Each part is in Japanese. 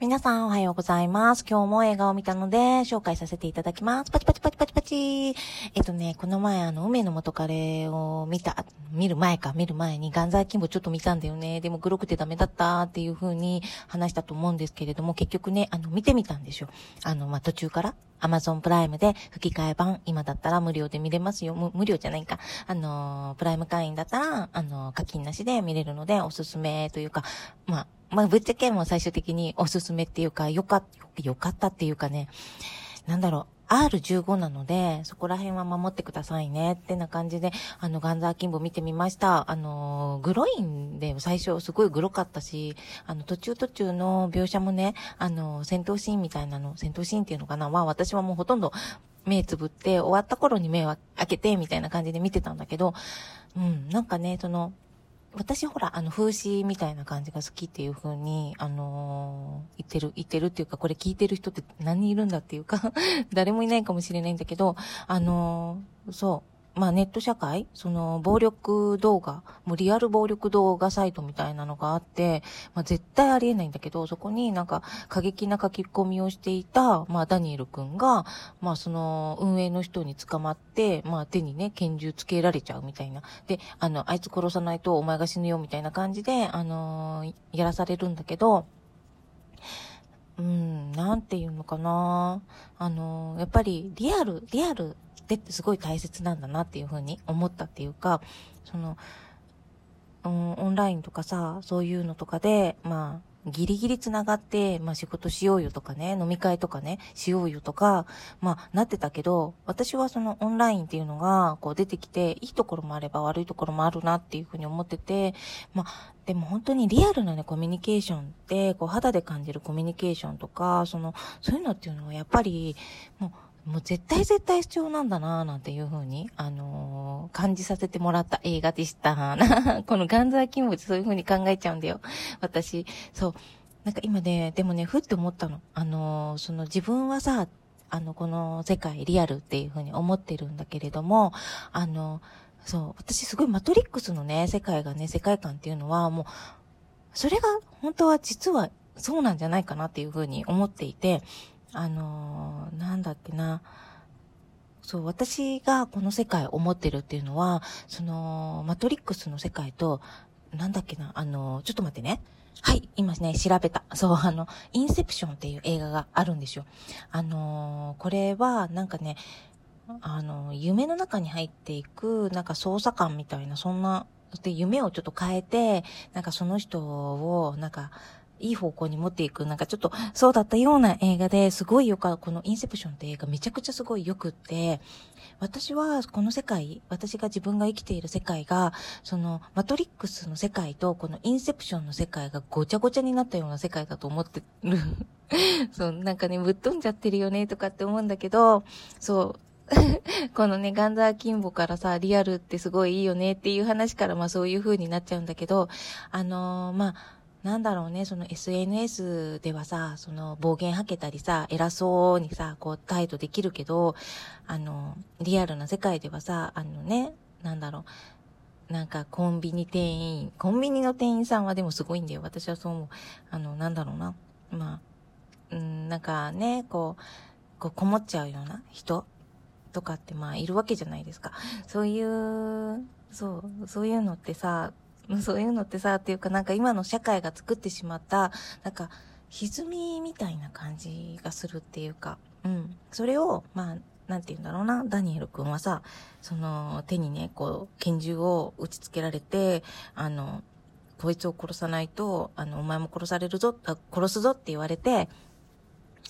皆さんおはようございます。今日も映画を見たので紹介させていただきます。パチパチパチパチパチ。えっとね、この前あの、梅の元カレーを見た、見る前か、見る前にガンザーキンボちょっと見たんだよね。でも黒くてダメだったっていう風に話したと思うんですけれども、結局ね、あの、見てみたんですよ。あの、まあ、途中から。Amazon プライムで吹き替え版、今だったら無料で見れますよ。無料じゃないか。あの、プライム会員だったら、あの、課金なしで見れるので、おすすめというか、まあ、まあ、ぶっちゃけも最終的におすすめっていうか、よか、よかったっていうかね、なんだろう、R15 なので、そこら辺は守ってくださいね、ってな感じで、あの、ガンザーキンボ見てみました。あの、グロいんで、最初すごいグロかったし、あの、途中途中の描写もね、あの、戦闘シーンみたいなの、戦闘シーンっていうのかな？まあ私はもうほとんど目つぶって終わった頃に目を開けてみたいな感じで見てたんだけど、うん、なんかね、その、私ほら、あの、風刺みたいな感じが好きっていう風に、あのー言ってる、言ってるっていうか、これ聞いてる人って何人いるんだっていうか、誰もいないかもしれないんだけど、あのーそう。まあネット社会その暴力動画、もうリアル暴力動画サイトみたいなのがあって、まあ絶対ありえないんだけど、そこになんか過激な書き込みをしていた、まあダニエル君が、まあその運営の人に捕まって、まあ手にね、拳銃つけられちゃうみたいな。で、あの、あいつ殺さないとお前が死ぬよみたいな感じで、あのーやらされるんだけど、うん、なんていうのかな。あの、やっぱりリアル、リアルってすごい大切なんだなっていうふうに思ったっていうか、その、うん、オンラインとかさ、そういうのとかで、まあ、ギリギリ繋がって、まあ仕事しようよとかね、飲み会とかね、しようよとか、まあなってたけど、私はそのオンラインっていうのが、こう出てきて、いいところもあれば悪いところもあるなっていうふうに思ってて、まあ、でも本当にリアルなね、コミュニケーションって、こう肌で感じるコミュニケーションとか、その、そういうのっていうのはやっぱり、もう、もう絶対絶対必要なんだなぁなんていう風に、あのー感じさせてもらった映画でした。このガンザーキンボってそういう風に考えちゃうんだよ。私、そう。なんか今ね、でもね、ふって思ったの。あのーその自分はさ、あの、この世界リアルっていう風に思ってるんだけれども、あの、そう、私すごいマトリックスのね、世界がね、世界観っていうのはもう、それが本当は実はそうなんじゃないかなっていう風に思っていて、あのーなんだっけな。そう、私がこの世界を思ってるっていうのは、その、マトリックスの世界と、なんだっけな、あのーちょっと待ってね。はい、今ね、調べた。そう、あの、インセプションっていう映画があるんですよ。あのーこれは、なんかね、あの、夢の中に入っていく、なんか捜査官みたいな、そんな、で、夢をちょっと変えて、なんかその人を、なんか、いい方向に持っていく、なんかちょっと、そうだったような映画ですごいよか、このインセプションって映画めちゃくちゃすごい良くって、私はこの世界、私が自分が生きている世界が、その、マトリックスの世界と、このインセプションの世界がごちゃごちゃになったような世界だと思ってる。そう、なんかね、ぶっ飛んじゃってるよね、とかって思うんだけど、そう、このね、ガンザーキンボからさ、リアルってすごいいいよねっていう話から、まあそういう風になっちゃうんだけど、あのーまあ、なんだろうね、その SNS ではさ、その暴言吐けたりさ、偉そうにさ、こう態度できるけど、あの、リアルな世界ではさ、あのね、なんだろう、なんかコンビニ店員、コンビニの店員さんはでもすごいんだよ。私はそう思う。あの、なんだろうな。まあ、うん、なんかね、こう、こう、こもっちゃうような人とかってまあいるわけじゃないですか。そういう、そう、そういうのってさ、そういうのってさ、っていうかなんか今の社会が作ってしまった、なんか歪みみたいな感じがするっていうか、うん。それを、まあ、なんて言うんだろうな、ダニエル君はさ、その手にね、こう、拳銃を打ち付けられて、あの、こいつを殺さないと、あの、お前も殺されるぞ、あ殺すぞって言われて、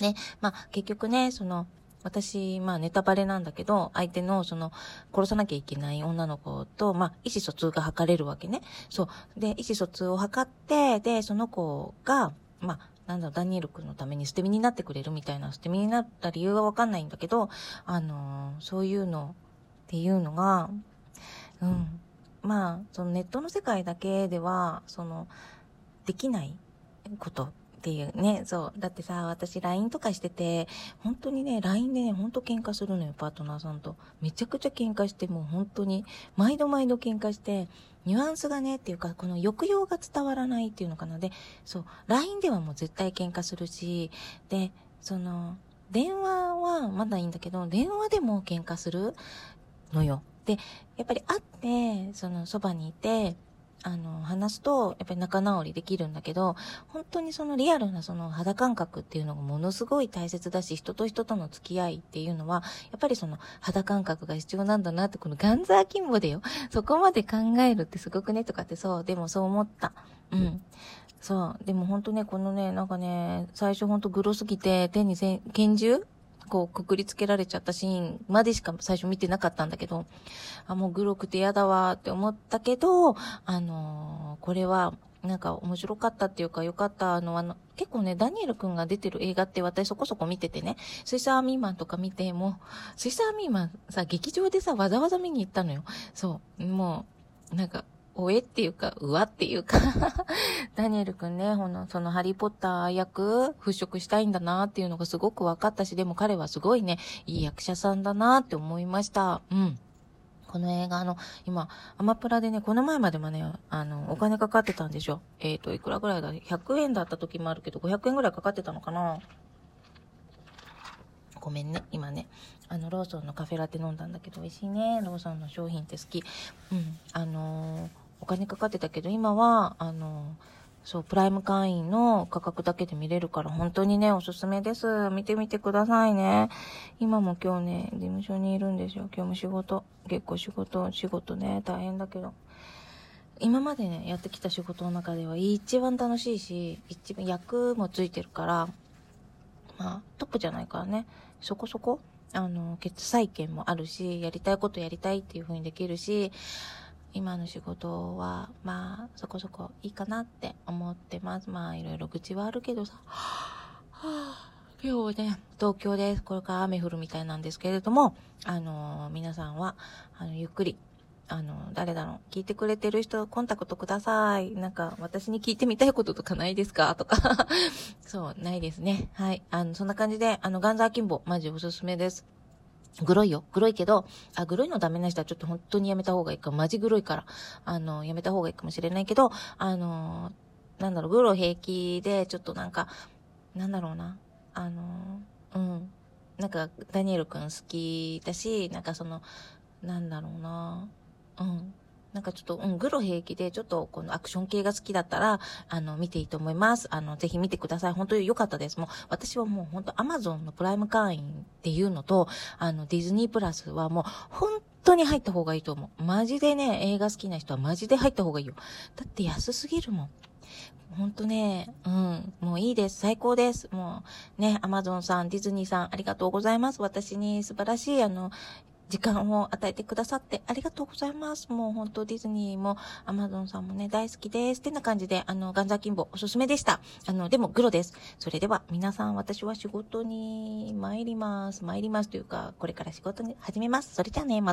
ね、まあ、結局ね、その、私、まあネタバレなんだけど、相手のその、殺さなきゃいけない女の子と、まあ意思疎通が図れるわけね。そう。で、意思疎通を図って、で、その子が、まあ、なんだろう、ダニエル君のために捨て身になってくれるみたいな、捨て身になった理由はわかんないんだけど、あのーそういうのっていうのが、うん。まあ、そのネットの世界だけでは、その、できないことっていうね、そう。だってさ、私 LINE とかしてて、本当にね、LINE でね、ほんと喧嘩するのよ、パートナーさんと。めちゃくちゃ喧嘩して、もう本当に、毎度毎度喧嘩して、ニュアンスがね、っていうか、この抑揚が伝わらないっていうのかな。で、そう、LINE ではもう絶対喧嘩するし、で、その、電話はまだいいんだけど、電話でも喧嘩するのよ。で、やっぱり会って、その、そばにいて、あの、話すと、やっぱり仲直りできるんだけど、本当にそのリアルなその肌感覚っていうのがものすごい大切だし、人と人との付き合いっていうのは、やっぱりその肌感覚が必要なんだなって、このガンザーキンボでよ。そこまで考えるってすごくねとかってそう、でもそう思った。うん。そう。でも本当ね、このね、なんかね、最初ほんとグロすぎて、手にせ拳銃こうくくりつけられちゃったシーンまでしか最初見てなかったんだけど、あ、もうグロくて嫌だわって思ったけど、あのー、これは、なんか面白かったっていうか良かったの、あの、結構ね、ダニエル君が出てる映画って私そこそこ見ててね、スイスアーミーマンとか見て、もう、スイスアーミーマンさ、劇場でさ、わざわざ見に行ったのよ。そう。もう、なんか、おえっていうか、うわっていうか ダニエルくんね、ほの、そのハリーポッター役、払拭したいんだなっていうのがすごく分かったし、でも彼はすごいね、いい役者さんだなって思いました。うん。この映画、の、今、アマプラでね、この前までもね、あの、お金かかってたんでしょ。えっ、ー、と、いくらぐらいだ ?100 円だった時もあるけど、500円ぐらいかかってたのかなごめんね、今ね。あの、ローソンのカフェラテ飲んだんだけど、美味しいね。ローソンの商品って好き。うん。あのーお金かかってたけど、今は、あの、そう、プライム会員の価格だけで見れるから、本当にね、おすすめです。見てみてくださいね。今も今日ね、事務所にいるんですよ。今日も仕事。結構仕事、仕事ね、大変だけど。今までね、やってきた仕事の中では一番楽しいし、一番役もついてるから、まあ、トップじゃないからね、そこそこ、あの、決裁権もあるし、やりたいことやりたいっていう風にできるし、今の仕事は、まあ、そこそこいいかなって思ってます。まあ、いろいろ愚痴はあるけどさ、はあ、今日ね、東京ですこれから雨降るみたいなんですけれども、あの、皆さんは、あの、ゆっくり、あの、誰だろう、聞いてくれてる人、コンタクトください。なんか、私に聞いてみたいこととかないですか？とか。そう、ないですね。はい。あの、そんな感じで、あの、ガンザーキンボ、マジおすすめです。グロいよ。グロいけど、あ、グロいのダメな人はちょっと本当にやめた方がいいか。マジグロいから。あの、やめた方がいいかもしれないけど、あの、なんだろう、グロ平気で、ちょっとなんか、なんだろうな。あの、うん。なんか、ダニエル君好きだし、なんかその、なんだろうな。うん。なんかちょっと、うん、グロ平気で、ちょっとこのアクション系が好きだったら、あの、見ていいと思います。あの、ぜひ見てください。本当に良かったです。もう、私はもう本当アマゾンのプライム会員っていうのと、あの、ディズニープラスはもう、本当に入った方がいいと思う。マジでね、映画好きな人はマジで入った方がいいよ。だって安すぎるもん。ほんとね、うん、もういいです。最高です。もう、ね、アマゾンさん、ディズニーさん、ありがとうございます。私に素晴らしい、あの、時間を与えてくださってありがとうございます。もう本当ディズニーもアマゾンさんもね、大好きです。ってな感じで、あの、ガンザーキンボおすすめでした。あの、でもグロです。それでは皆さん、私は仕事に参ります。参りますというか、これから仕事に始めます。それじゃあね、また。